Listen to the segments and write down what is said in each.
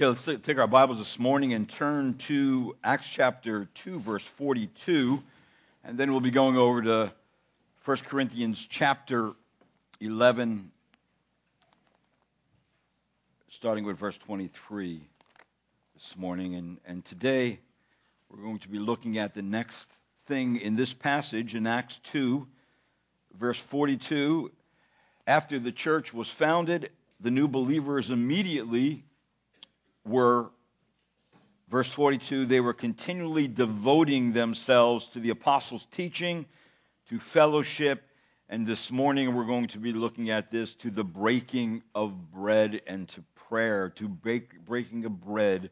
Okay, let's take our Bibles this morning and turn to Acts chapter 2, verse 42, and then we'll be going over to 1 Corinthians chapter 11, starting with verse 23 this morning. And, and today we're going to be looking at the next thing in this passage in Acts 2, verse 42. After the church was founded, the new believers immediately were, verse 42, they were continually devoting themselves to the apostles' teaching, to fellowship, and this morning we're going to be looking at this to the breaking of bread and to prayer, to break, breaking of bread.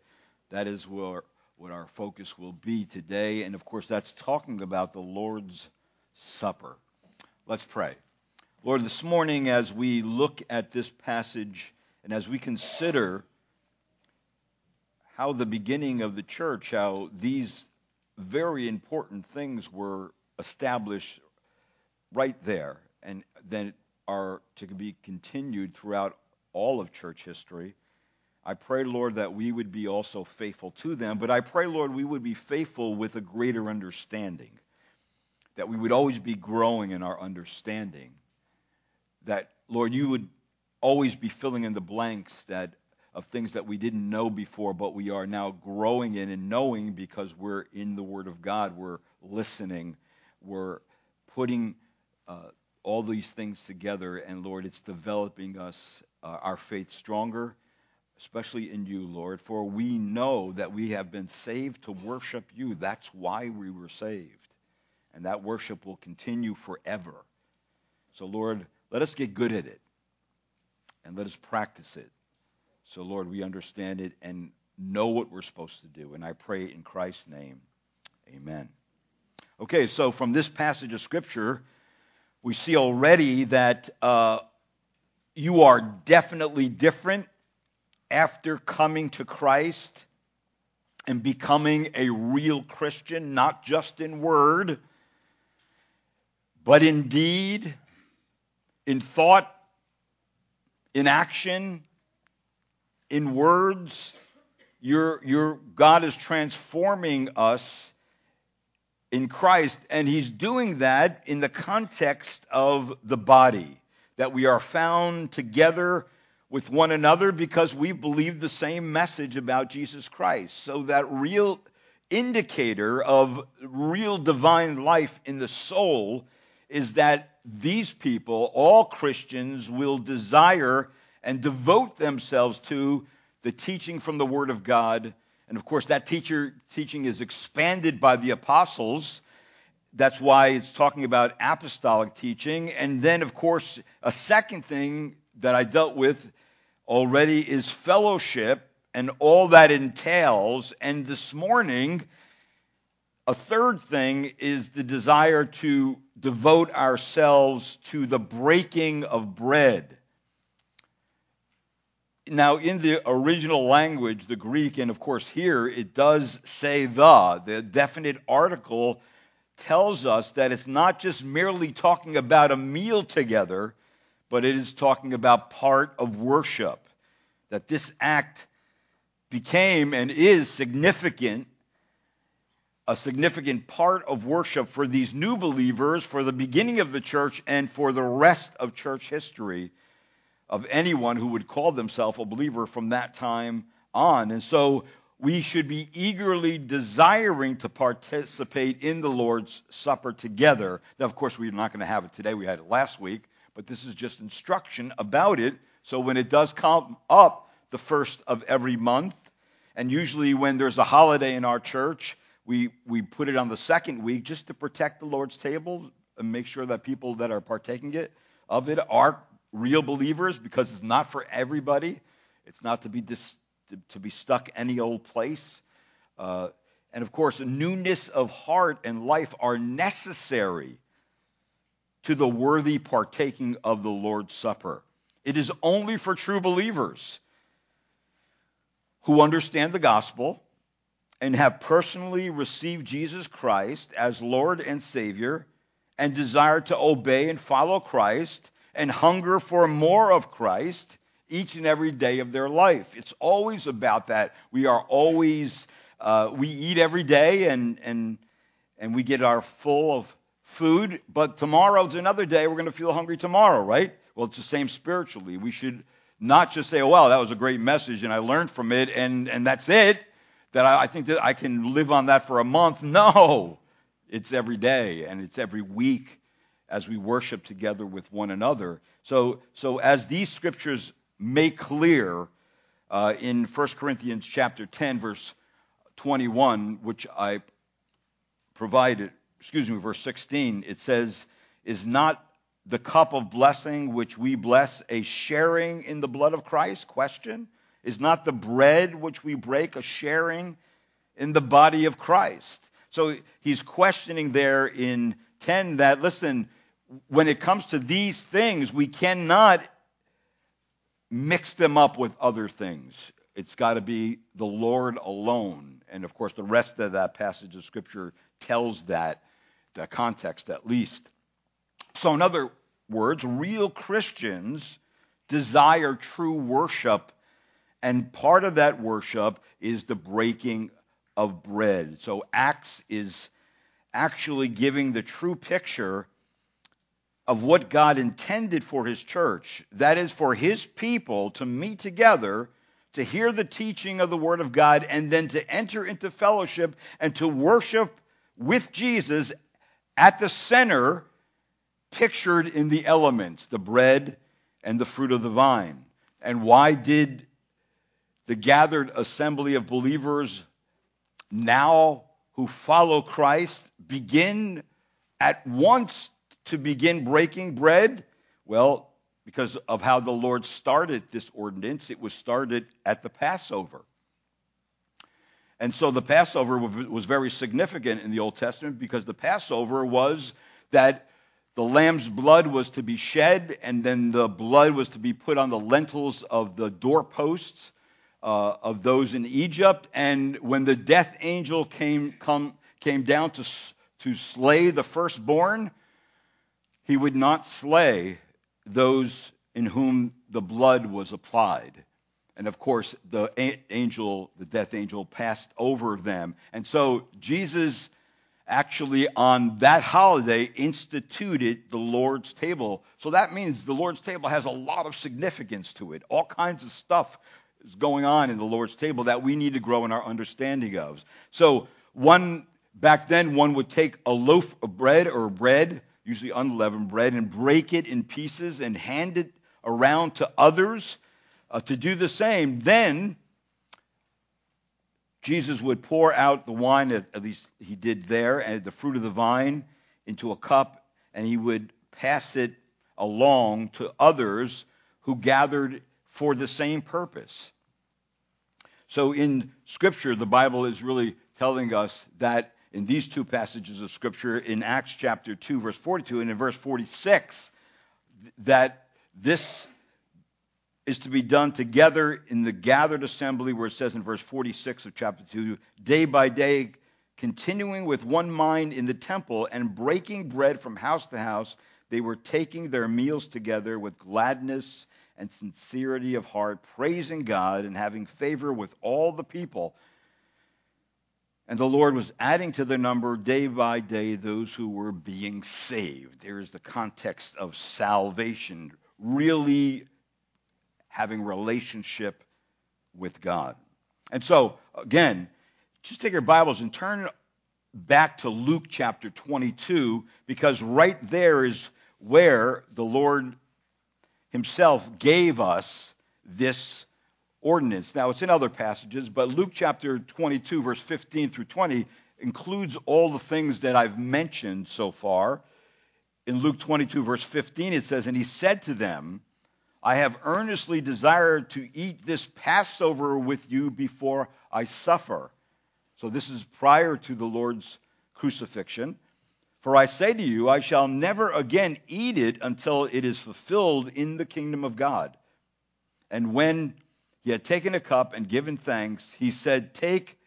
That is where, what our focus will be today. And of course, that's talking about the Lord's Supper. Let's pray. Lord, this morning as we look at this passage and as we consider how the beginning of the church, how these very important things were established right there and then are to be continued throughout all of church history. I pray, Lord, that we would be also faithful to them, but I pray, Lord, we would be faithful with a greater understanding, that we would always be growing in our understanding, that, Lord, you would always be filling in the blanks that of things that we didn't know before, but we are now growing in and knowing because we're in the Word of God. We're listening. We're putting uh, all these things together. And Lord, it's developing us, uh, our faith stronger, especially in you, Lord. For we know that we have been saved to worship you. That's why we were saved. And that worship will continue forever. So, Lord, let us get good at it and let us practice it so, Lord, we understand it and know what we're supposed to do. And I pray in Christ's name, amen. Okay, so from this passage of Scripture, we see already that uh, you are definitely different after coming to Christ and becoming a real Christian, not just in word, but in deed, in thought, in action, in words, your, God is transforming us in Christ, and He's doing that in the context of the body, that we are found together with one another because we believe the same message about Jesus Christ. So that real indicator of real divine life in the soul is that these people, all Christians, will desire and devote themselves to the teaching from the Word of God. And of course, that teacher, teaching is expanded by the apostles. That's why it's talking about apostolic teaching. And then, of course, a second thing that I dealt with already is fellowship and all that entails. And this morning, a third thing is the desire to devote ourselves to the breaking of bread. Now, in the original language, the Greek, and of course here, it does say the. The definite article tells us that it's not just merely talking about a meal together, but it is talking about part of worship. That this act became and is significant, a significant part of worship for these new believers, for the beginning of the church, and for the rest of church history of anyone who would call themselves a believer from that time on. And so we should be eagerly desiring to participate in the Lord's Supper together. Now, of course, we're not going to have it today. We had it last week, but this is just instruction about it. So when it does come up the first of every month, and usually when there's a holiday in our church, we, we put it on the second week just to protect the Lord's table and make sure that people that are partaking it of it are real believers because it's not for everybody. It's not to be dis, to, be stuck any old place. Uh, and of course, newness of heart and life are necessary to the worthy partaking of the Lord's Supper. It is only for true believers who understand the gospel and have personally received Jesus Christ as Lord and Savior and desire to obey and follow Christ and hunger for more of Christ each and every day of their life. It's always about that. We are always, uh, we eat every day and, and, and we get our full of food, but tomorrow's another day. We're going to feel hungry tomorrow, right? Well, it's the same spiritually. We should not just say, oh, well, that was a great message and I learned from it and, and that's it, that I, I think that I can live on that for a month. No, it's every day and it's every week as we worship together with one another. So, so as these scriptures make clear uh, in 1 Corinthians chapter 10, verse 21, which I provided, excuse me, verse 16, it says, is not the cup of blessing which we bless a sharing in the blood of Christ? Question. Is not the bread which we break a sharing in the body of Christ? So he's questioning there in 10 that, listen, when it comes to these things, we cannot mix them up with other things. It's got to be the Lord alone. And of course, the rest of that passage of Scripture tells that, the context at least. So, in other words, real Christians desire true worship, and part of that worship is the breaking of bread. So, Acts is actually giving the true picture of what God intended for his church. That is, for his people to meet together, to hear the teaching of the Word of God, and then to enter into fellowship and to worship with Jesus at the center, pictured in the elements, the bread and the fruit of the vine. And why did the gathered assembly of believers now who follow Christ begin at once to begin breaking bread? Well, because of how the Lord started this ordinance, it was started at the Passover. And so the Passover was very significant in the Old Testament because the Passover was that the lamb's blood was to be shed, and then the blood was to be put on the lintels of the doorposts uh, of those in Egypt. And when the death angel came, come, came down to, to slay the firstborn, he would not slay those in whom the blood was applied. And of course, the angel, the death angel, passed over them. And so Jesus actually on that holiday instituted the Lord's table. So that means the Lord's table has a lot of significance to it. All kinds of stuff is going on in the Lord's table that we need to grow in our understanding of. So one back then one would take a loaf of bread or bread usually unleavened bread, and break it in pieces and hand it around to others uh, to do the same. Then Jesus would pour out the wine, at least he did there, and the fruit of the vine into a cup, and he would pass it along to others who gathered for the same purpose. So in Scripture, the Bible is really telling us that in these two passages of Scripture, in Acts chapter 2, verse 42, and in verse 46, that this is to be done together in the gathered assembly, where it says in verse 46 of chapter 2, day by day, continuing with one mind in the temple and breaking bread from house to house, they were taking their meals together with gladness and sincerity of heart, praising God and having favor with all the people. And the Lord was adding to their number day by day those who were being saved. There is the context of salvation, really having relationship with God. And so, again, just take your Bibles and turn back to Luke chapter 22, because right there is where the Lord Himself gave us this ordinance. Now, it's in other passages, but Luke chapter 22, verse 15 through 20, includes all the things that I've mentioned so far. In Luke 22, verse 15, it says, And he said to them, I have earnestly desired to eat this Passover with you before I suffer. So this is prior to the Lord's crucifixion. For I say to you, I shall never again eat it until it is fulfilled in the kingdom of God. And when he had taken a cup and given thanks. He said, Take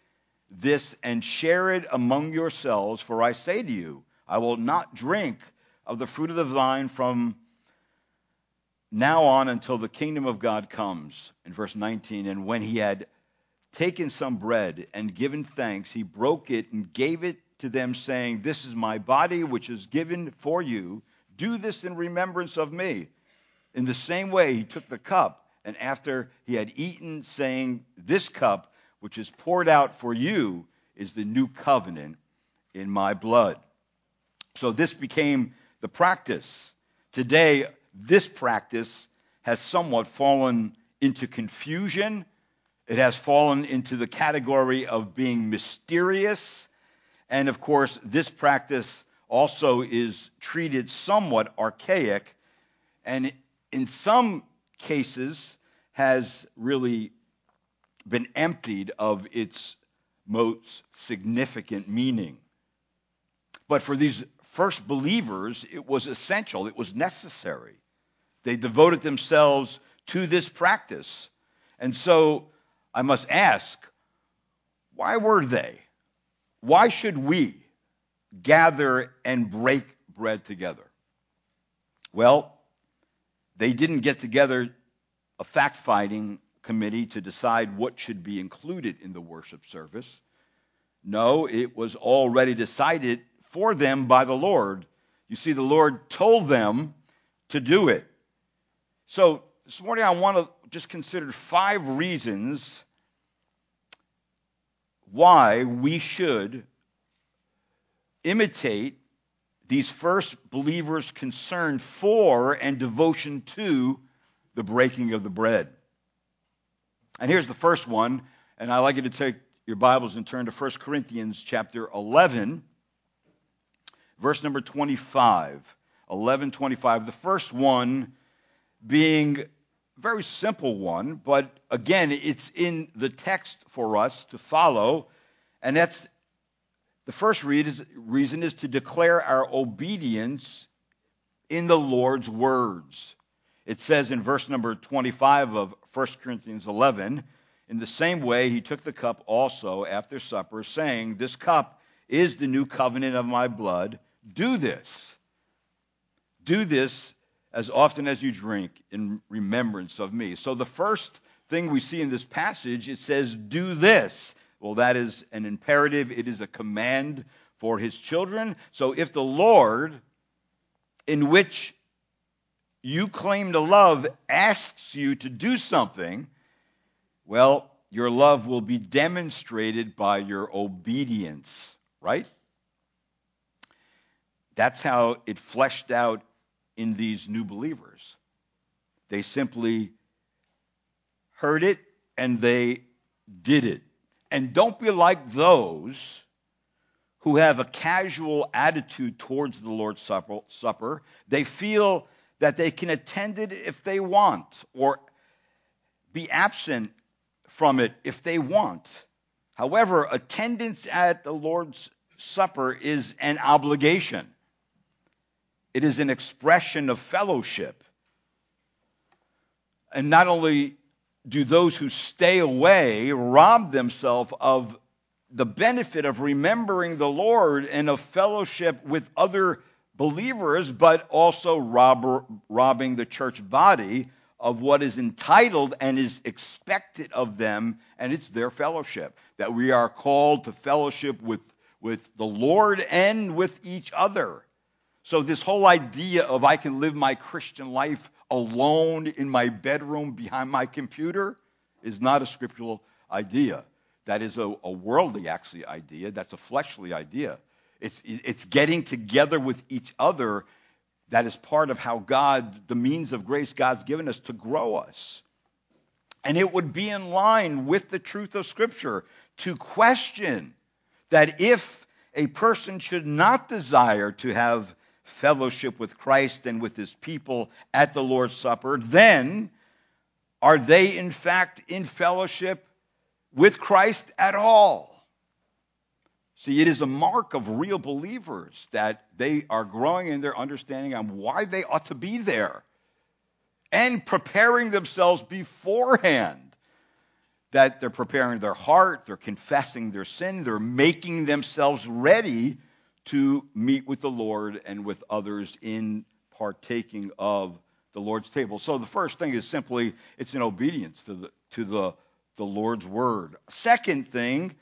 this and share it among yourselves, for I say to you, I will not drink of the fruit of the vine from now on until the kingdom of God comes, in verse 19, and when he had taken some bread and given thanks, he broke it and gave it to them, saying, This is my body, which is given for you. Do this in remembrance of me. In the same way, he took the cup, and after he had eaten, saying, This cup, which is poured out for you, is the new covenant in my blood. So this became the practice. Today, this practice has somewhat fallen into confusion. It has fallen into the category of being mysterious. And of course, this practice also is treated somewhat archaic and in some cases has really been emptied of its most significant meaning. But for these first believers, it was essential, it was necessary. They devoted themselves to this practice. And so I must ask, why were they? Why should we gather and break bread together? Well, they didn't get together a fact finding committee to decide what should be included in the worship service. No, it was already decided for them by the Lord. You see, the Lord told them to do it. So this morning I want to just consider five reasons why we should imitate these first believers' concern for and devotion to the breaking of the bread. And here's the first one, and I'd like you to take your Bibles and turn to 1 Corinthians chapter 11, verse number 25. 11:25. The first one being very simple one, but again, it's in the text for us to follow, and that's the first reason is to declare our obedience in the Lord's words. It says in verse number 25 of 1 Corinthians 11, in the same way he took the cup also after supper, saying, This cup is the new covenant of my blood. Do this. Do this as often as you drink in remembrance of me. So the first thing we see in this passage, it says, do this. Well, that is an imperative, it is a command for his children. So if the Lord, in which you claim to love, asks you to do something, well, your love will be demonstrated by your obedience, right? That's how it fleshed out in these new believers. They simply heard it and they did it. And don't be like those who have a casual attitude towards the Lord's Supper. They feel that they can attend it if they want or be absent from it if they want. However, attendance at the Lord's Supper is an obligation. It is an expression of fellowship. And not only do those who stay away rob themselves of the benefit of remembering the Lord and of fellowship with other believers, but also rob, robbing the church body of what is entitled and is expected of them, and it's their fellowship. That we are called to fellowship with, with the Lord and with each other. So, this whole idea of I can live my Christian life alone in my bedroom behind my computer is not a scriptural idea. That is a, a worldly, actually, idea. That's a fleshly idea. It's, it's getting together with each other that is part of how God, the means of grace God's given us to grow us. And it would be in line with the truth of Scripture to question that if a person should not desire to have fellowship with Christ and with his people at the Lord's Supper, then are they in fact in fellowship with Christ at all? See, it is a mark of real believers that they are growing in their understanding on why they ought to be there and preparing themselves beforehand. That they're preparing their heart, they're confessing their sin, they're making themselves ready to meet with the Lord and with others in partaking of the Lord's table. So the first thing is simply it's an obedience to the to the the Lord's word. Second thing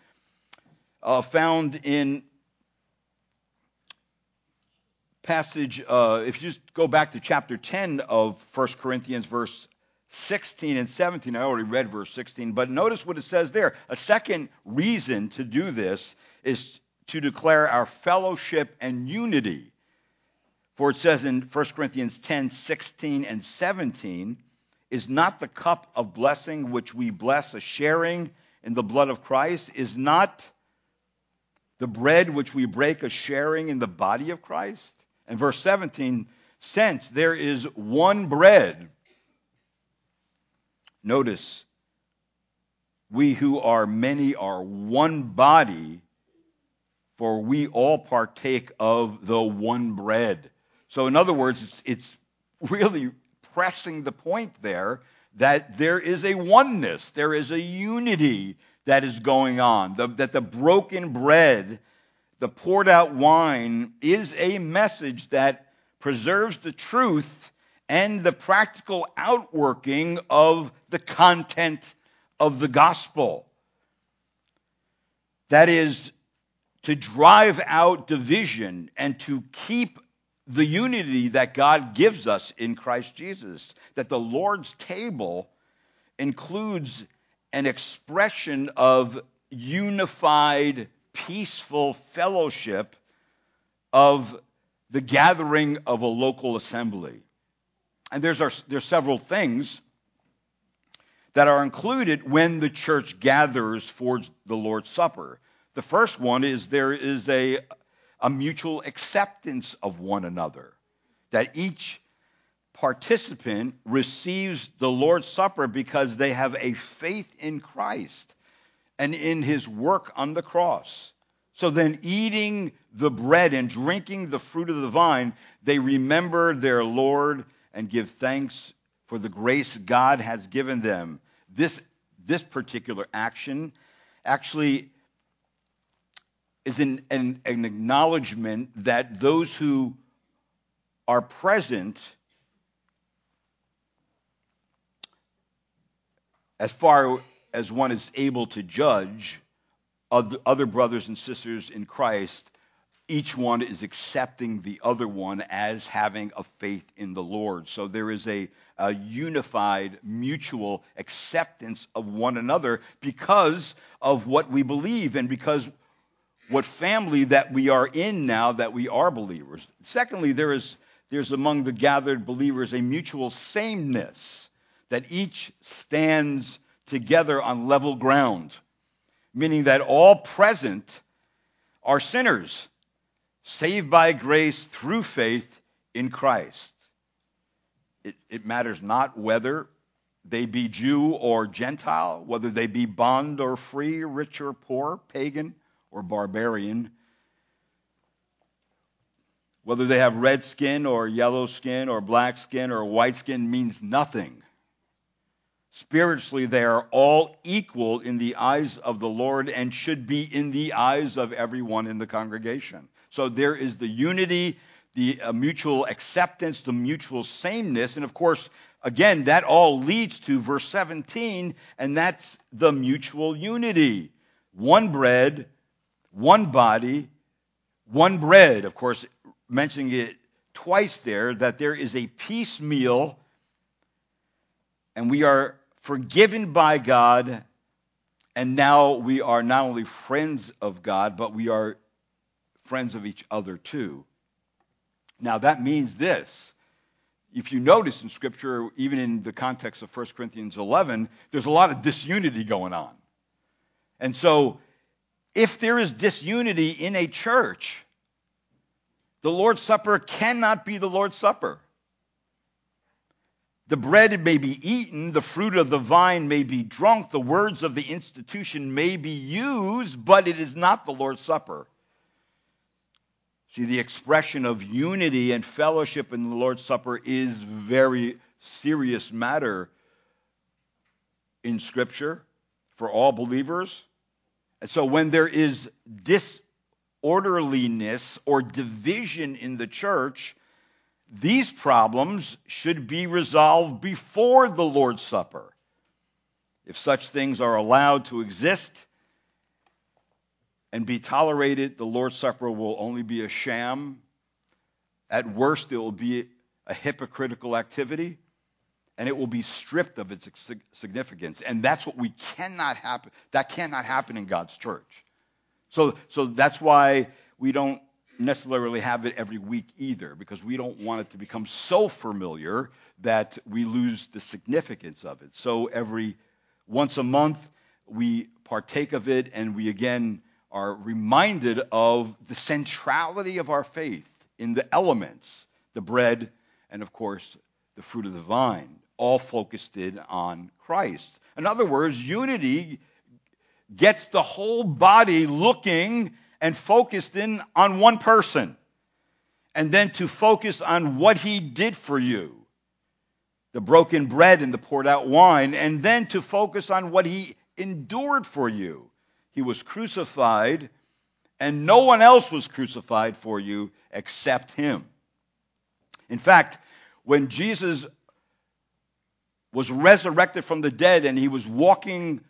uh, found in passage, uh, if you just go back to chapter 10 of 1 Corinthians, verse 16 and 17, I already read verse 16, but notice what it says there. A second reason to do this is to declare our fellowship and unity. For it says in 1 Corinthians 10, 16 and 17, is not the cup of blessing which we bless a sharing in the blood of Christ? Is not the bread which we break a sharing in the body of Christ? And verse 17, since there is one bread, notice, we who are many are one body, for we all partake of the one bread. So, in other words, it's, it's really pressing the point there that there is a oneness, there is a unity that is going on, the, that the broken bread the poured out wine is a message that preserves the truth and the practical outworking of the content of the gospel. That is to drive out division and to keep the unity that God gives us in Christ Jesus. That the Lord's table includes an expression of unified peaceful fellowship of the gathering of a local assembly. And there's, our, there's several things that are included when the church gathers for the Lord's Supper. The first one is there is a, a mutual acceptance of one another, that each participant receives the Lord's Supper because they have a faith in Christ and in his work on the cross. So then, eating the bread and drinking the fruit of the vine, they remember their Lord and give thanks for the grace God has given them. This, this particular action actually is an, an, an acknowledgement that those who are present as far as one is able to judge other brothers and sisters in Christ, each one is accepting the other one as having a faith in the Lord. So there is a, a, unified, mutual acceptance of one another because of what we believe and because what family that we are in now that we are believers. Secondly, there is there's among the gathered believers a mutual sameness that each stands together on level ground, meaning that all present are sinners, saved by grace through faith in Christ. It, it matters not whether they be Jew or Gentile, whether they be bond or free, rich or poor, pagan or barbarian, whether they have red skin or yellow skin or black skin or white skin means nothing. Spiritually, they are all equal in the eyes of the Lord and should be in the eyes of everyone in the congregation. So there is the unity, the uh, mutual acceptance, the mutual sameness. And of course, again, that all leads to verse 17, and that's the mutual unity. One bread, one body, one bread. Of course, mentioning it twice there, that there is a piecemeal and we are forgiven by God, and now we are not only friends of God, but we are friends of each other too. Now, that means this. If you notice in Scripture, even in the context of 1 Corinthians 11, there's a lot of disunity going on. And so, if there is disunity in a church, the Lord's Supper cannot be the Lord's Supper. The bread may be eaten, the fruit of the vine may be drunk, the words of the institution may be used, but it is not the Lord's Supper. See, the expression of unity and fellowship in the Lord's Supper is very serious matter in Scripture for all believers. So when there is disorderliness or division in the church, these problems should be resolved before the Lord's Supper. If such things are allowed to exist and be tolerated, the Lord's Supper will only be a sham. At worst, it will be a hypocritical activity and it will be stripped of its significance. And that's what we cannot happen. That cannot happen in God's church. So, so that's why we don't necessarily have it every week either, because we don't want it to become so familiar that we lose the significance of it. So every once a month, we partake of it, and we again are reminded of the centrality of our faith in the elements, the bread, and of course, the fruit of the vine all focused in on Christ. In other words, unity gets the whole body looking and focused in on one person. And then to focus on what he did for you the broken bread and the poured out wine, and then to focus on what he endured for you. He was crucified, and no one else was crucified for you except him. In fact, when Jesus was resurrected from the dead and he was walking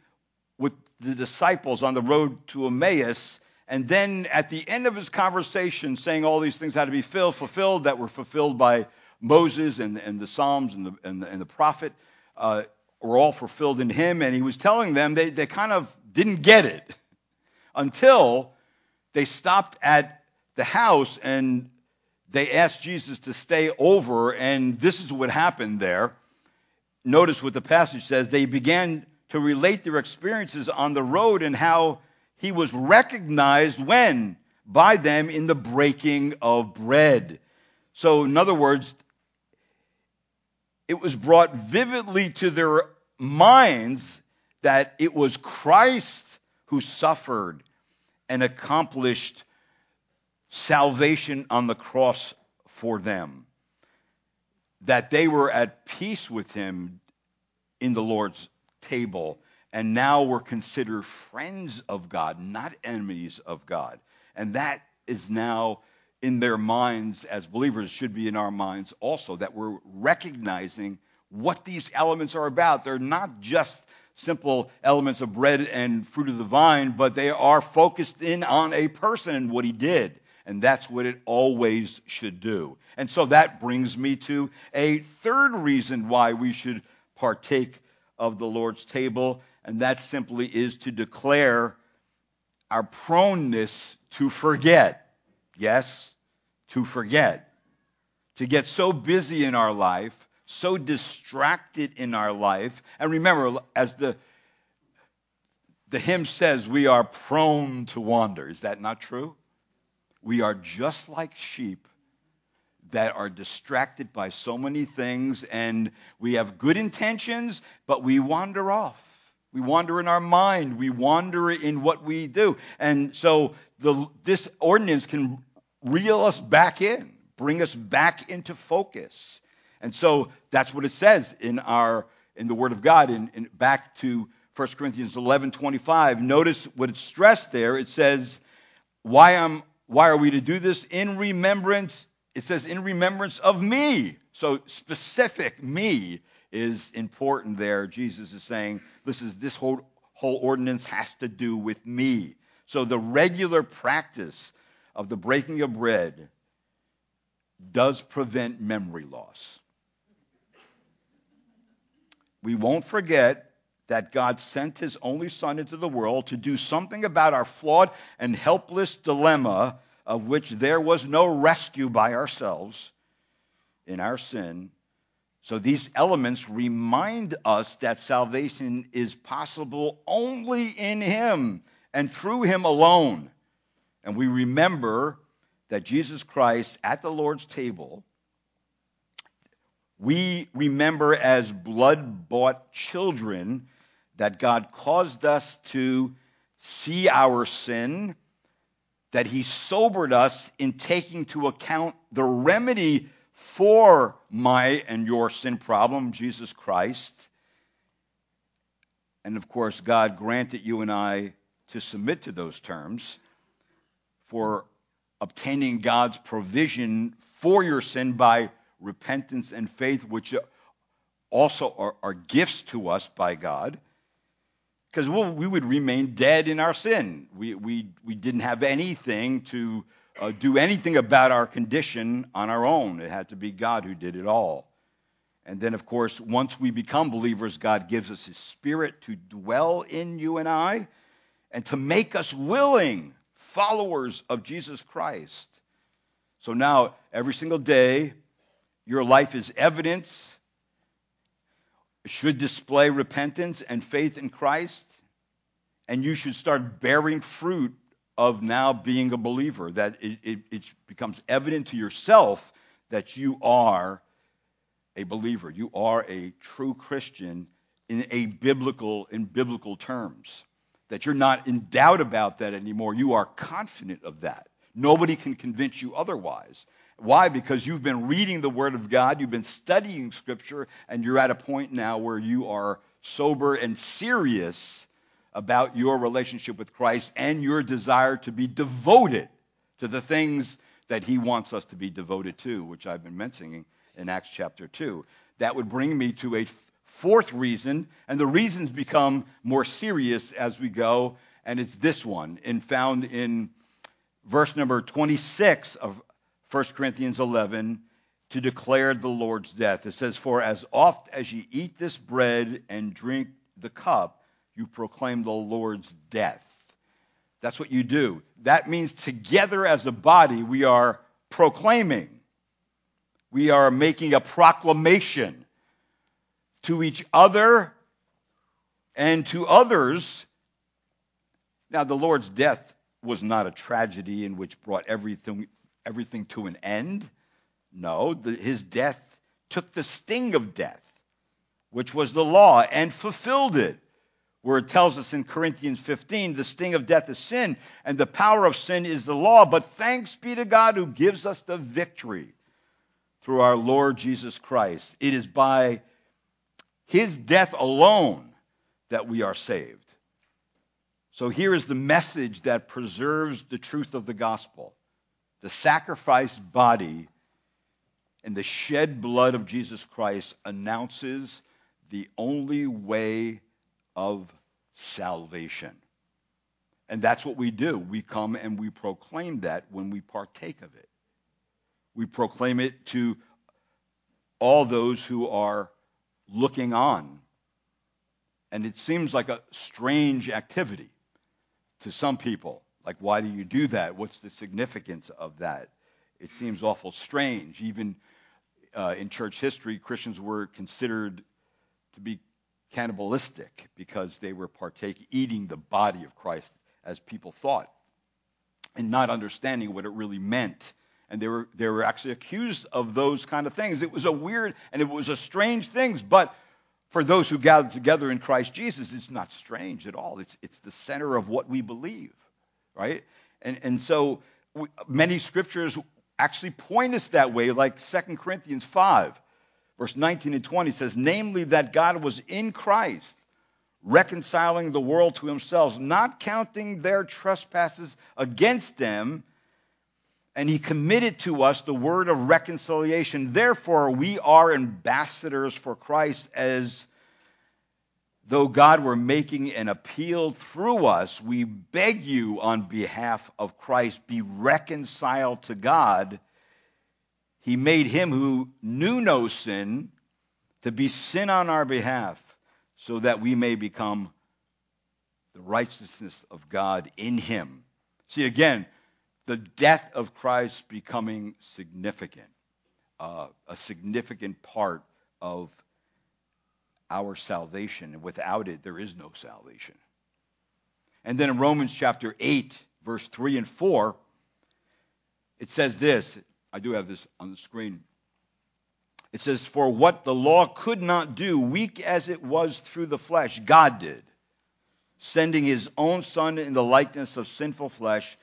with the disciples on the road to Emmaus. And then at the end of his conversation, saying all these things had to be filled, fulfilled, that were fulfilled by Moses and, and the Psalms and the, and the, and the prophet, uh, were all fulfilled in him. And he was telling them they, they kind of didn't get it until they stopped at the house and they asked Jesus to stay over. And this is what happened there notice what the passage says. They began to relate their experiences on the road and how he was recognized when? By them in the breaking of bread. So, in other words, it was brought vividly to their minds that it was Christ who suffered and accomplished salvation on the cross for them that they were at peace with him in the Lord's table and now were considered friends of God, not enemies of God. And that is now in their minds as believers, should be in our minds also, that we're recognizing what these elements are about. They're not just simple elements of bread and fruit of the vine, but they are focused in on a person and what he did. And that's what it always should do. And so that brings me to a third reason why we should partake of the Lord's table, and that simply is to declare our proneness to forget. Yes, to forget. To get so busy in our life, so distracted in our life. And remember, as the the hymn says, we are prone to wander. Is that not true? We are just like sheep that are distracted by so many things, and we have good intentions, but we wander off. We wander in our mind. We wander in what we do. And so the, this ordinance can reel us back in, bring us back into focus. And so that's what it says in our in the Word of God. In, in back to 1 Corinthians 11:25. Notice what it's stressed there. It says, "Why am why are we to do this? In remembrance, it says, in remembrance of me. So specific me is important there. Jesus is saying, this is this whole, whole ordinance has to do with me. So the regular practice of the breaking of bread does prevent memory loss. We won't forget that God sent his only Son into the world to do something about our flawed and helpless dilemma, of which there was no rescue by ourselves in our sin. So these elements remind us that salvation is possible only in him and through him alone. And we remember that Jesus Christ at the Lord's table we remember as blood bought children that God caused us to see our sin, that He sobered us in taking to account the remedy for my and your sin problem, Jesus Christ. And of course, God granted you and I to submit to those terms for obtaining God's provision for your sin by repentance and faith, which also are, are gifts to us by God, because we'll, we would remain dead in our sin. We, we, we didn't have anything to uh, do anything about our condition on our own. It had to be God who did it all. And then, of course, once we become believers, God gives us His Spirit to dwell in you and I and to make us willing followers of Jesus Christ. So now, every single day, your life is evidence. Should display repentance and faith in Christ. And you should start bearing fruit of now being a believer, that it, it, it becomes evident to yourself that you are a believer. You are a true Christian in a biblical in biblical terms. That you're not in doubt about that anymore. You are confident of that. Nobody can convince you otherwise. Why? Because you've been reading the Word of God, you've been studying Scripture, and you're at a point now where you are sober and serious about your relationship with Christ and your desire to be devoted to the things that He wants us to be devoted to, which I've been mentioning in Acts chapter 2. That would bring me to a fourth reason, and the reasons become more serious as we go, and it's this one, and found in verse number 26 of 1 Corinthians 11 to declare the Lord's death. It says, For as oft as ye eat this bread and drink the cup, you proclaim the Lord's death. That's what you do. That means together as a body, we are proclaiming we are making a proclamation to each other and to others. Now, the Lord's death was not a tragedy in which brought everything, everything to an end. No, the, his death took the sting of death, which was the law, and fulfilled it. Where it tells us in Corinthians 15, the sting of death is sin, and the power of sin is the law. But thanks be to God who gives us the victory through our Lord Jesus Christ. It is by his death alone that we are saved. So here is the message that preserves the truth of the gospel. The sacrificed body and the shed blood of Jesus Christ announces the only way of salvation. And that's what we do. We come and we proclaim that when we partake of it. We proclaim it to all those who are looking on. And it seems like a strange activity to some people. Like, why do you do that? What's the significance of that? It seems awful strange. Even uh, in church history, Christians were considered to be cannibalistic because they were partaking, eating the body of Christ as people thought, and not understanding what it really meant and they were they were actually accused of those kind of things. It was a weird and it was a strange things, but for those who gathered together in Christ Jesus, it's not strange at all. It's it's the center of what we believe, right? And and so many scriptures actually point us that way, like 2 Corinthians 5, verse 19 and 20 says, namely that God was in Christ, reconciling the world to himself, not counting their trespasses against them and he committed to us the word of reconciliation. Therefore, we are ambassadors for Christ as though God were making an appeal through us. We beg you on behalf of Christ, be reconciled to God. He made him who knew no sin to be sin on our behalf so that we may become the righteousness of God in him. See, again, the death of Christ becoming significant, uh, a significant part of our salvation. Without it, there is no salvation. And then in Romans chapter 8, verse 3 and 4, it says this. I do have this on the screen. It says, For what the law could not do, weak as it was through the flesh, God did, sending his own Son in the likeness of sinful flesh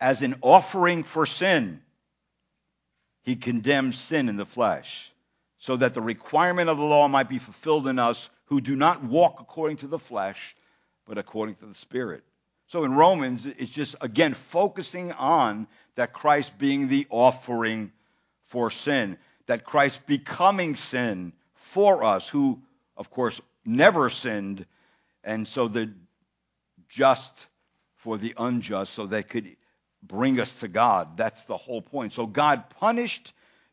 as an offering for sin. He condemned sin in the flesh, so that the requirement of the law might be fulfilled in us who do not walk according to the flesh, but according to the Spirit. So in Romans, it's just, again, focusing on that Christ being the offering for sin. that Christ becoming sin for us, who, of course, never sinned, and so the just for the unjust, so they could bring us to God. That's the whole point. So God punished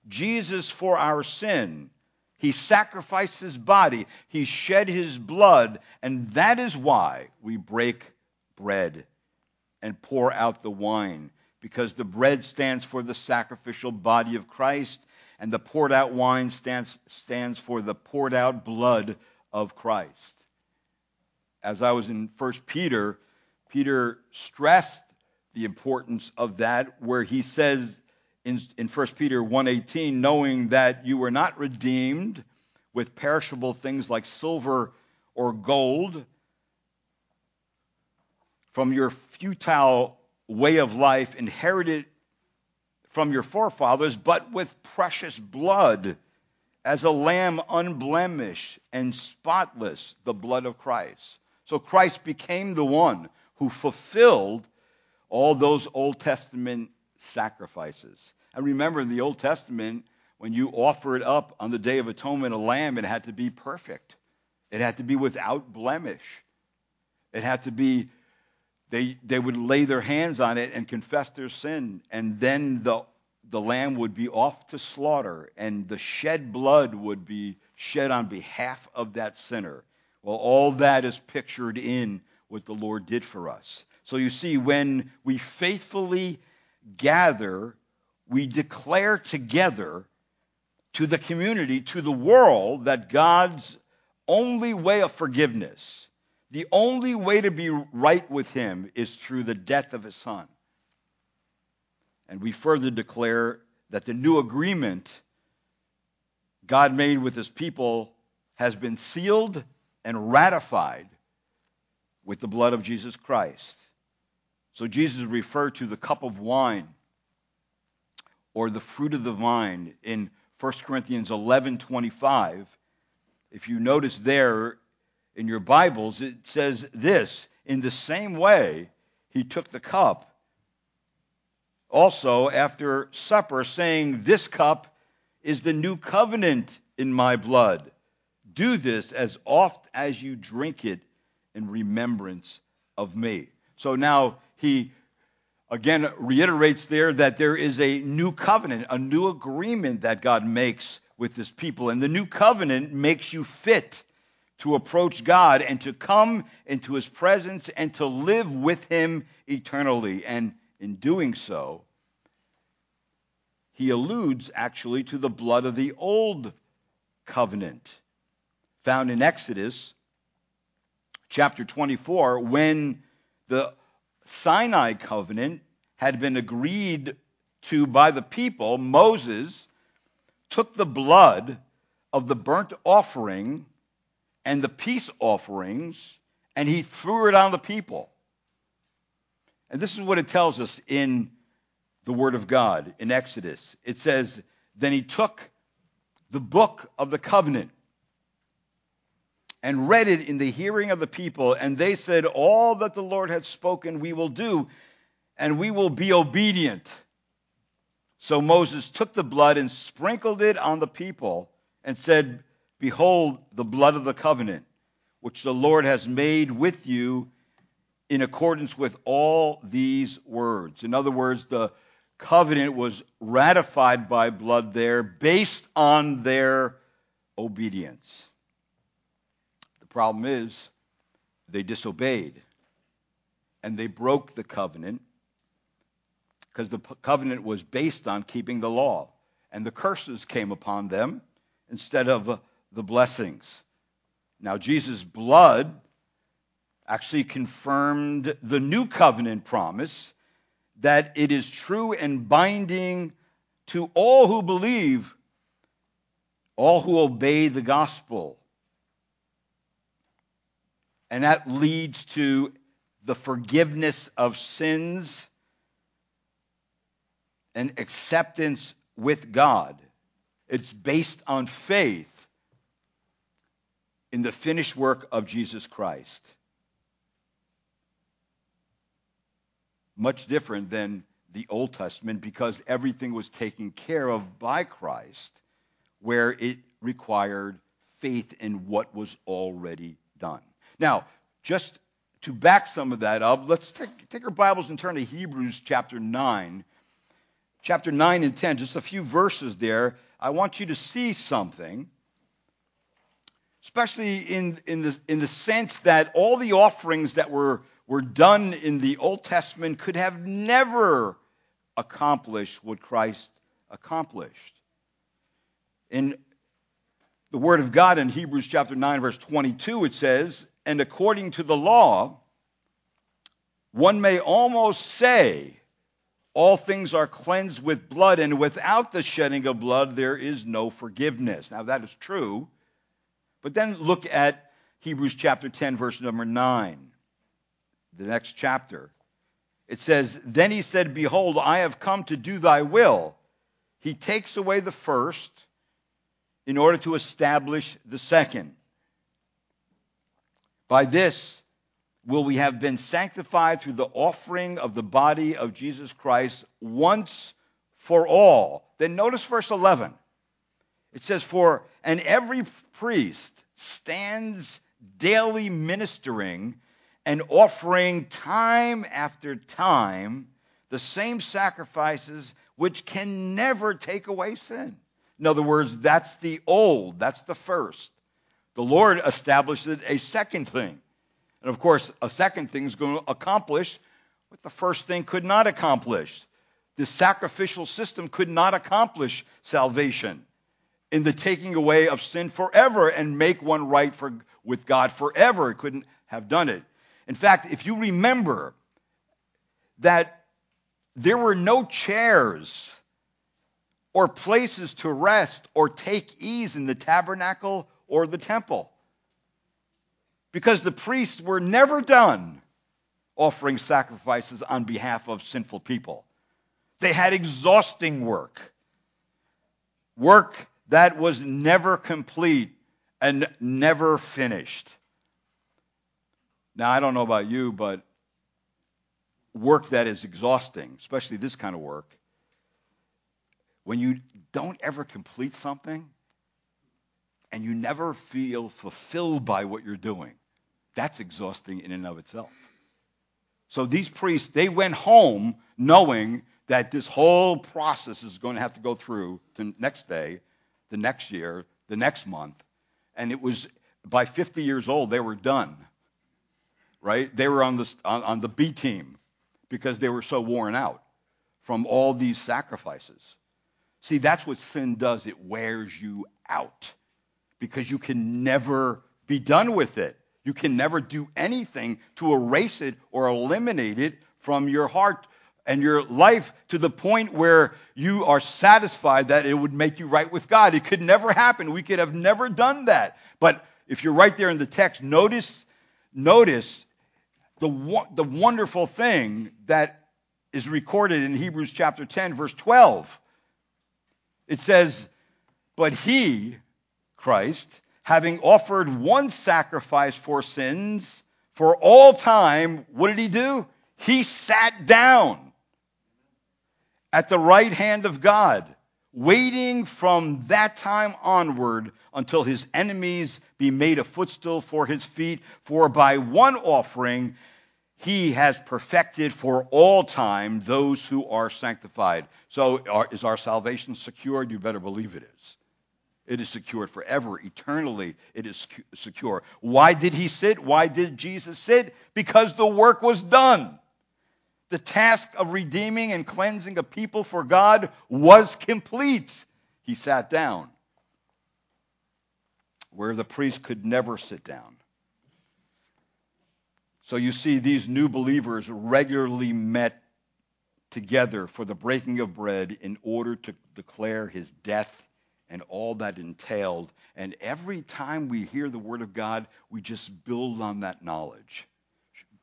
Jesus for our sin. He sacrificed his body. He shed his blood. And that is why we break bread and pour out the wine. Because the bread stands for the sacrificial body of Christ, and the poured out wine stands, stands for the poured out blood of Christ. As I was in 1 Peter, Peter stressed the importance of that, where he says in, in 1 Peter 1.18, knowing that you were not redeemed with perishable things like silver or gold from your futile way of life inherited from your forefathers, but with precious blood, as a lamb unblemished and spotless, the blood of Christ. So Christ became the one who fulfilled all those Old Testament sacrifices. And remember, in the Old Testament, when you offered up on the Day of Atonement a lamb, it had to be perfect. It had to be without blemish. It had to be, they, they would lay their hands on it and confess their sin, and then the, the lamb would be off to slaughter, and the shed blood would be shed on behalf of that sinner. Well, all that is pictured in what the Lord did for us. So you see, when we faithfully gather, we declare together to the community, to the world, that God's only way of forgiveness, the only way to be right with Him, is through the death of His Son. And we further declare that the new agreement God made with His people has been sealed and ratified with the blood of Jesus Christ. So Jesus referred to the cup of wine or the fruit of the vine in 1 Corinthians 11:25. If you notice there in your Bibles, it says this, in the same way he took the cup also after supper saying, "This cup is the new covenant in my blood. Do this as oft as you drink it in remembrance of me." So now he again reiterates there that there is a new covenant, a new agreement that God makes with his people. And the new covenant makes you fit to approach God and to come into his presence and to live with him eternally. And in doing so, he alludes actually to the blood of the old covenant found in Exodus chapter 24 when the Sinai covenant had been agreed to by the people, Moses took the blood of the burnt offering and the peace offerings and he threw it on the people. And this is what it tells us in the Word of God in Exodus. It says, Then he took the book of the covenant and read it in the hearing of the people, and they said, All that the Lord had spoken we will do, and we will be obedient. So Moses took the blood and sprinkled it on the people, and said, Behold, the blood of the covenant, which the Lord has made with you in accordance with all these words. In other words, the covenant was ratified by blood there based on their obedience problem is, they disobeyed and they broke the covenant because the covenant was based on keeping the law. And the curses came upon them instead of uh, the blessings. Now, Jesus' blood actually confirmed the new covenant promise that it is true and binding to all who believe, all who obey the gospel. And that leads to the forgiveness of sins and acceptance with God. It's based on faith in the finished work of Jesus Christ. Much different than the Old Testament because everything was taken care of by Christ. where it required faith in what was already done. Now, just to back some of that up, let's take, take our Bibles and turn to Hebrews chapter 9. Chapter 9 and 10, just a few verses there. I want you to see something, especially in, in, the, in the sense that all the offerings that were, were done in the Old Testament could have never accomplished what Christ accomplished. In the Word of God in Hebrews chapter 9, verse 22, it says, And according to the law, one may almost say, all things are cleansed with blood, and without the shedding of blood, there is no forgiveness. Now, that is true. But then look at Hebrews chapter 10, verse number 9, the next chapter. It says, Then he said, Behold, I have come to do thy will. He takes away the first in order to establish the second. By this will we have been sanctified through the offering of the body of Jesus Christ once for all. Then notice verse 11. It says, For and every priest stands daily ministering and offering time after time the same sacrifices which can never take away sin. In other words, that's the old, that's the first. The Lord established a second thing. And of course, a second thing is going to accomplish what the first thing could not accomplish. The sacrificial system could not accomplish salvation in the taking away of sin forever and make one right for, with God forever. It couldn't have done it. In fact, if you remember that there were no chairs or places to rest or take ease in the tabernacle or the temple. Because the priests were never done offering sacrifices on behalf of sinful people. They had exhausting work. Work that was never complete and never finished. Now, I don't know about you, but work that is exhausting, especially this kind of work, when you don't ever complete something and you never feel fulfilled by what you're doing, that's exhausting in and of itself. So these priests, they went home knowing that this whole process is going to have to go through the next day, the next year, the next month. And it was by 50 years old, they were done. Right? They were on the, on, on the B team because they were so worn out from all these sacrifices. See, that's what sin does. It wears you out because you can never be done with it. You can never do anything to erase it or eliminate it from your heart and your life to the point where you are satisfied that it would make you right with God. It could never happen. We could have never done that. But if you're right there in the text, notice, notice the, the wonderful thing that is recorded in Hebrews chapter 10, verse 12. It says, But he, Christ, having offered one sacrifice for sins for all time, what did he do? He sat down at the right hand of God, waiting from that time onward until his enemies be made a footstool for his feet. For by one offering he has perfected for all time those who are sanctified. So, are, is our salvation secured? You better believe it is. It is secured forever, eternally. It is secure. Why did he sit? Why did Jesus sit? Because the work was done. The task of redeeming and cleansing a people for God was complete. He sat down where the priest could never sit down. So you see, these new believers regularly met together for the breaking of bread in order to declare his death and all that entailed. And every time we hear the word of God, we just build on that knowledge,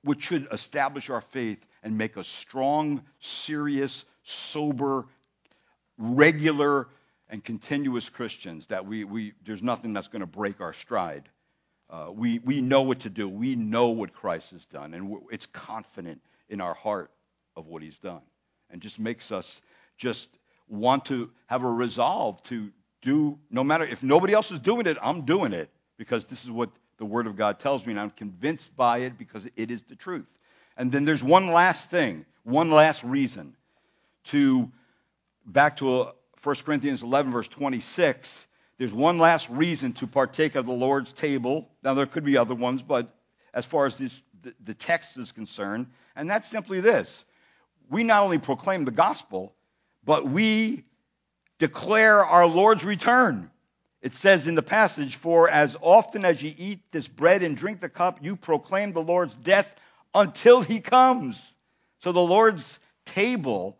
which should establish our faith and make us strong, serious, sober, regular, and continuous Christians. That we, we there's nothing that's going to break our stride. Uh, we, we know what to do. We know what Christ has done, and it's confident in our heart of what he's done. And just makes us just want to have a resolve to do, no matter, if nobody else is doing it, I'm doing it because this is what the Word of God tells me, and I'm convinced by it because it is the truth. And then there's one last thing, one last reason to, back to uh, 1 Corinthians 11, verse 26, there's one last reason to partake of the Lord's table. Now, there could be other ones, but as far as this, the text is concerned, and that's simply this. We not only proclaim the gospel, but we declare our Lord's return. It says in the passage, For as often as ye eat this bread and drink the cup, you proclaim the Lord's death until he comes. So the Lord's table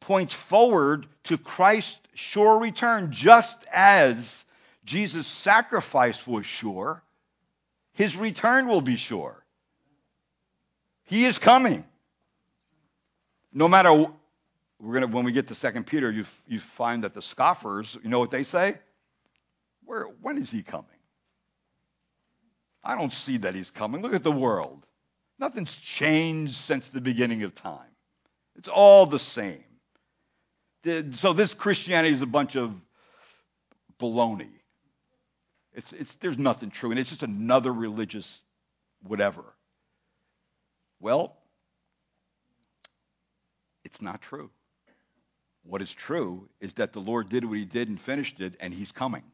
points forward to Christ's sure return, just as Jesus' sacrifice was sure, his return will be sure. He is coming. No matter we're gonna when we get to Second Peter, you you find that the scoffers, you know what they say? Where when is he coming? I don't see that he's coming. Look at the world. Nothing's changed since the beginning of time. It's all the same. So this Christianity is a bunch of baloney. It's, it's, there's nothing true, and it's just another religious whatever. Well, it's not true. What is true is that the Lord did what he did and finished it, and he's coming.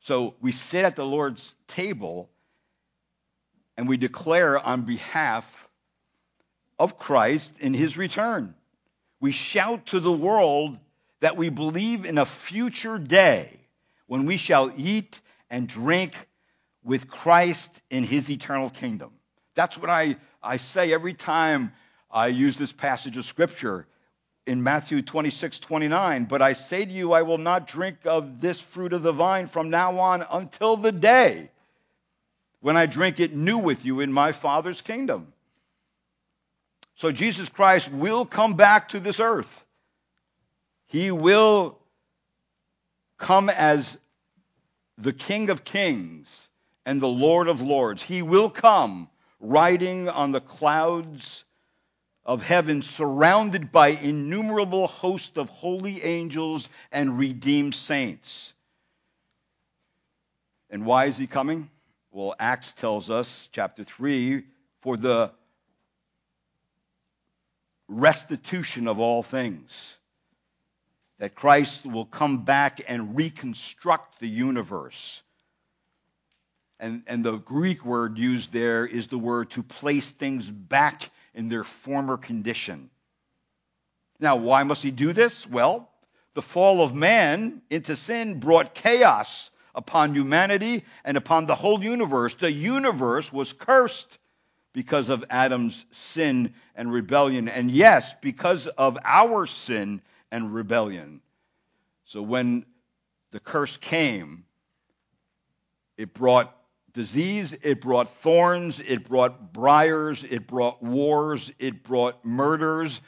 So we sit at the Lord's table and we declare on behalf of Christ in his return. We shout to the world that we believe in a future day when we shall eat and drink with Christ in his eternal kingdom. That's what I, I say every time I use this passage of scripture in Matthew 26, 29. But I say to you, I will not drink of this fruit of the vine from now on until the day when I drink it new with you in my Father's kingdom. So Jesus Christ will come back to this earth. He will come as the King of Kings and the Lord of Lords. He will come riding on the clouds of heaven, surrounded by innumerable hosts of holy angels and redeemed saints. And why is he coming? Well, Acts tells us, chapter 3, for the restitution of all things. That Christ will come back and reconstruct the universe. And, and the Greek word used there is the word to place things back in their former condition. Now, why must he do this? Well, the fall of man into sin brought chaos upon humanity and upon the whole universe. The universe was cursed because of Adam's sin and rebellion. And yes, because of our sin and rebellion. So when the curse came, it brought disease, it brought thorns, it brought briars, it brought wars, it brought murders,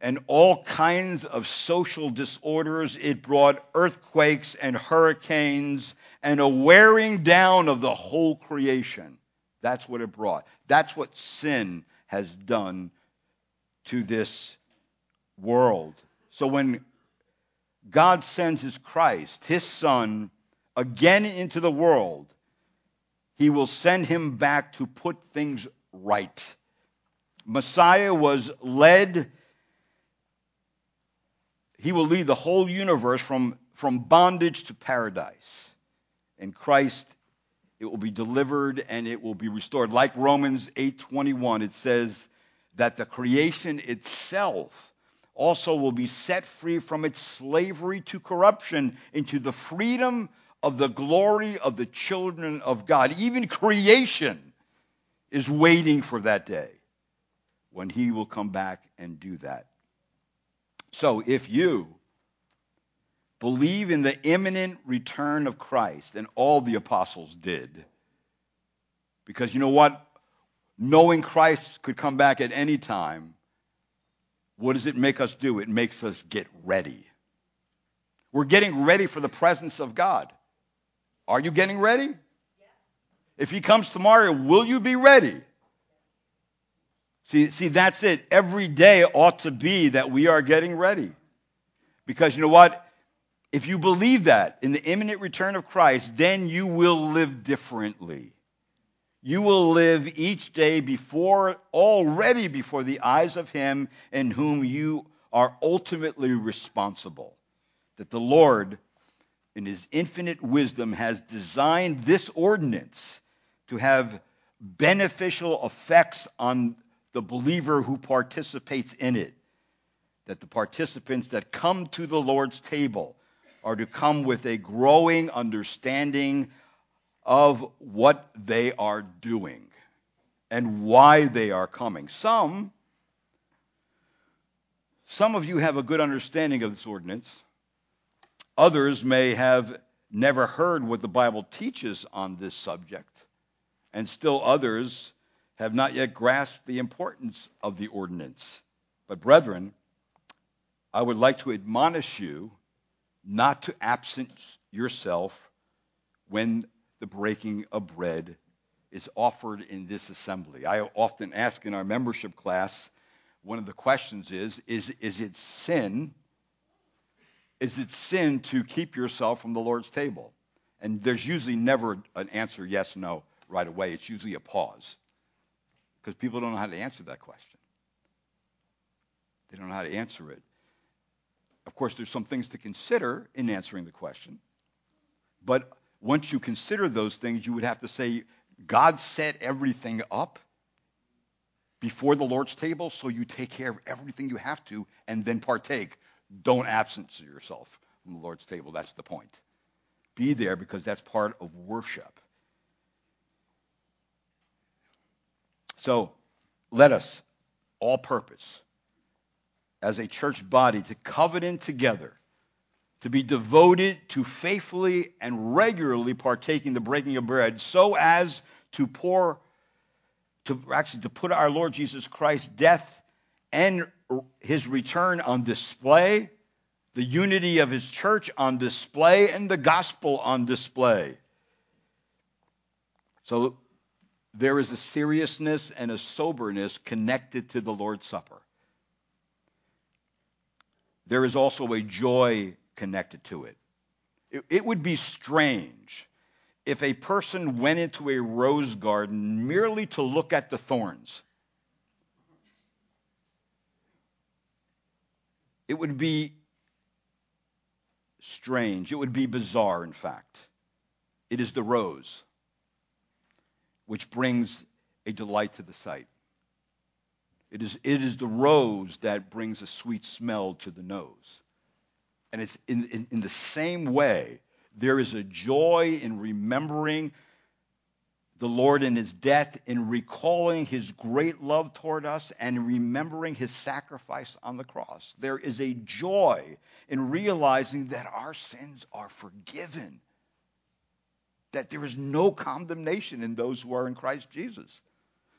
and all kinds of social disorders. It brought earthquakes and hurricanes and a wearing down of the whole creation. That's what it brought. That's what sin has done to this world. So when God sends his Christ, his Son, again into the world, he will send him back to put things right. Messiah was led, he will lead the whole universe from, from bondage to paradise. And Christ it will be delivered and it will be restored. Like Romans 8:21, it says that the creation itself also will be set free from its slavery to corruption into the freedom of the glory of the children of God. Even creation is waiting for that day when he will come back and do that. So if you believe in the imminent return of Christ, and all the apostles did. Because you know what? Knowing Christ could come back at any time, what does it make us do? It makes us get ready. We're getting ready for the presence of God. Are you getting ready? If he comes tomorrow, will you be ready? See, see, that's it. Every day ought to be that we are getting ready. Because you know what? If you believe that in the imminent return of Christ, then you will live differently. You will live each day before, already before the eyes of Him in whom you are ultimately responsible. That the Lord, in His infinite wisdom, has designed this ordinance to have beneficial effects on the believer who participates in it. That the participants that come to the Lord's table are to come with a growing understanding of what they are doing and why they are coming. Some some of you have a good understanding of this ordinance. Others may have never heard what the Bible teaches on this subject. And still others have not yet grasped the importance of the ordinance. But, brethren, I would like to admonish you not to absent yourself when the breaking of bread is offered in this assembly. I often ask in our membership class, one of the questions is, is, is it sin? Is it sin to keep yourself from the Lord's table? And there's usually never an answer yes, no, right away. It's usually a pause. Because people don't know how to answer that question. They don't know how to answer it. Of course, there's some things to consider in answering the question. But once you consider those things, you would have to say, God set everything up before the Lord's table, so you take care of everything you have to and then partake. Don't absence yourself from the Lord's table. That's the point. Be there because that's part of worship. So let us, all purpose, as a church body, to covenant together, to be devoted to faithfully and regularly partaking the breaking of bread, so as to pour, to actually to put our Lord Jesus Christ's death and his return on display, the unity of his church on display, and the gospel on display. So there is a seriousness and a soberness connected to the Lord's Supper. There is also a joy connected to it. It, would be strange if a person went into a rose garden merely to look at the thorns. It would be strange. It would be bizarre, in fact. It is the rose which brings a delight to the sight. It is, it is the rose that brings a sweet smell to the nose. And it's in, in, in the same way, there is a joy in remembering the Lord in his death, in recalling his great love toward us, and remembering his sacrifice on the cross. There is a joy in realizing that our sins are forgiven that there is no condemnation in those who are in Christ Jesus.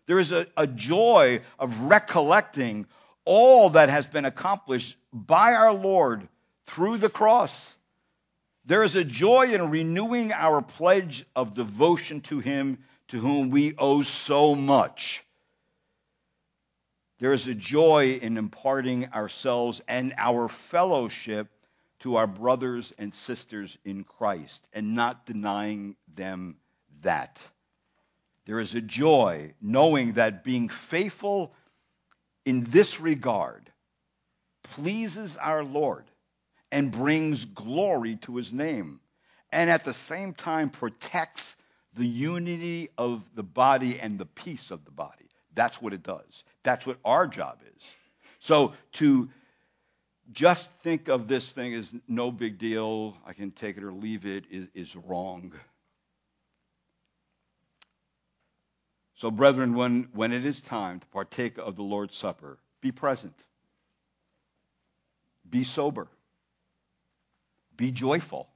There is a, a joy of recollecting all that has been accomplished by our Lord through the cross. There is a joy in renewing our pledge of devotion to Him to whom we owe so much. There is a joy in imparting ourselves and our fellowship to our brothers and sisters in Christ and not denying them that. There is a joy knowing that being faithful in this regard pleases our Lord and brings glory to his name, and at the same time protects the unity of the body and the peace of the body. That's what it does. That's what our job is. So to just think of this thing as no big deal, I can take it or leave it, is, is wrong. So, brethren, when, when it is time to partake of the Lord's Supper, be present, be sober, be joyful,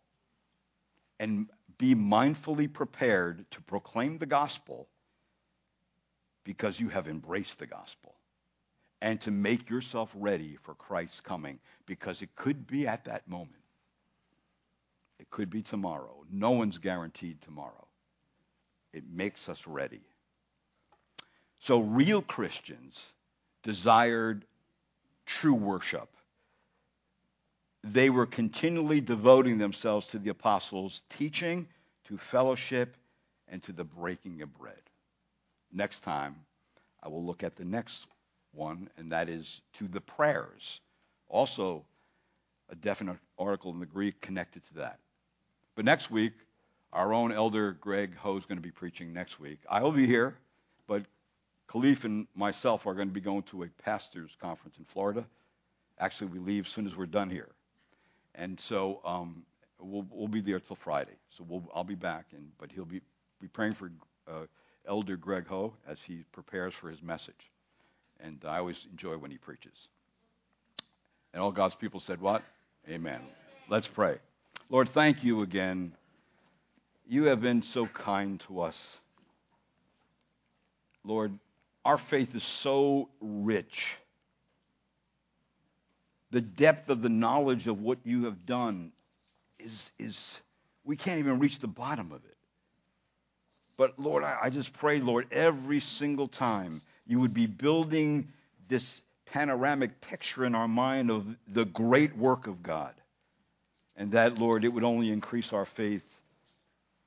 and be mindfully prepared to proclaim the gospel because you have embraced the gospel and to make yourself ready for Christ's coming because it could be at that moment. It could be tomorrow. No one's guaranteed tomorrow. It makes us ready. So real Christians desired true worship. They were continually devoting themselves to the apostles' teaching, to fellowship, and to the breaking of bread. Next time, I will look at the next one, and that is to the prayers. Also, a definite article in the Greek connected to that. But next week, our own elder Greg Ho is going to be preaching next week. I will be here, but Khalif and myself are going to be going to a pastors' conference in Florida. Actually, we leave as soon as we're done here, and so um, we'll, we'll be there till Friday. So we'll, I'll be back, and but he'll be be praying for uh, Elder Greg Ho as he prepares for his message. And I always enjoy when he preaches. And all God's people said, What? Amen. Let's pray. Lord, thank you again. You have been so kind to us. Lord, our faith is so rich. The depth of the knowledge of what you have done is, is we can't even reach the bottom of it. But Lord, I, I just pray, Lord, every single time you would be building this panoramic picture in our mind of the great work of God. And that, Lord, it would only increase our faith.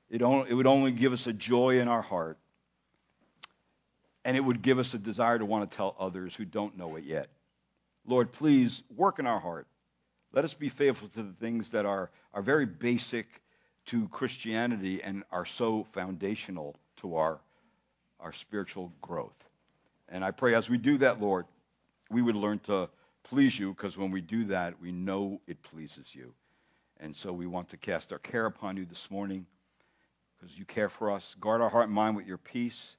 It, only, it would only give us a joy in our heart. And it would give us a desire to want to tell others who don't know it yet. Lord, please work in our heart. Let us be faithful to the things that are, are very basic to Christianity and are so foundational to our, our spiritual growth. And I pray as we do that, Lord, we would learn to please you because when we do that, we know it pleases you. And so we want to cast our care upon you this morning because you care for us. Guard our heart and mind with your peace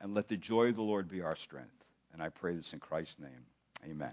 and let the joy of the Lord be our strength. And I pray this in Christ's name. Amen.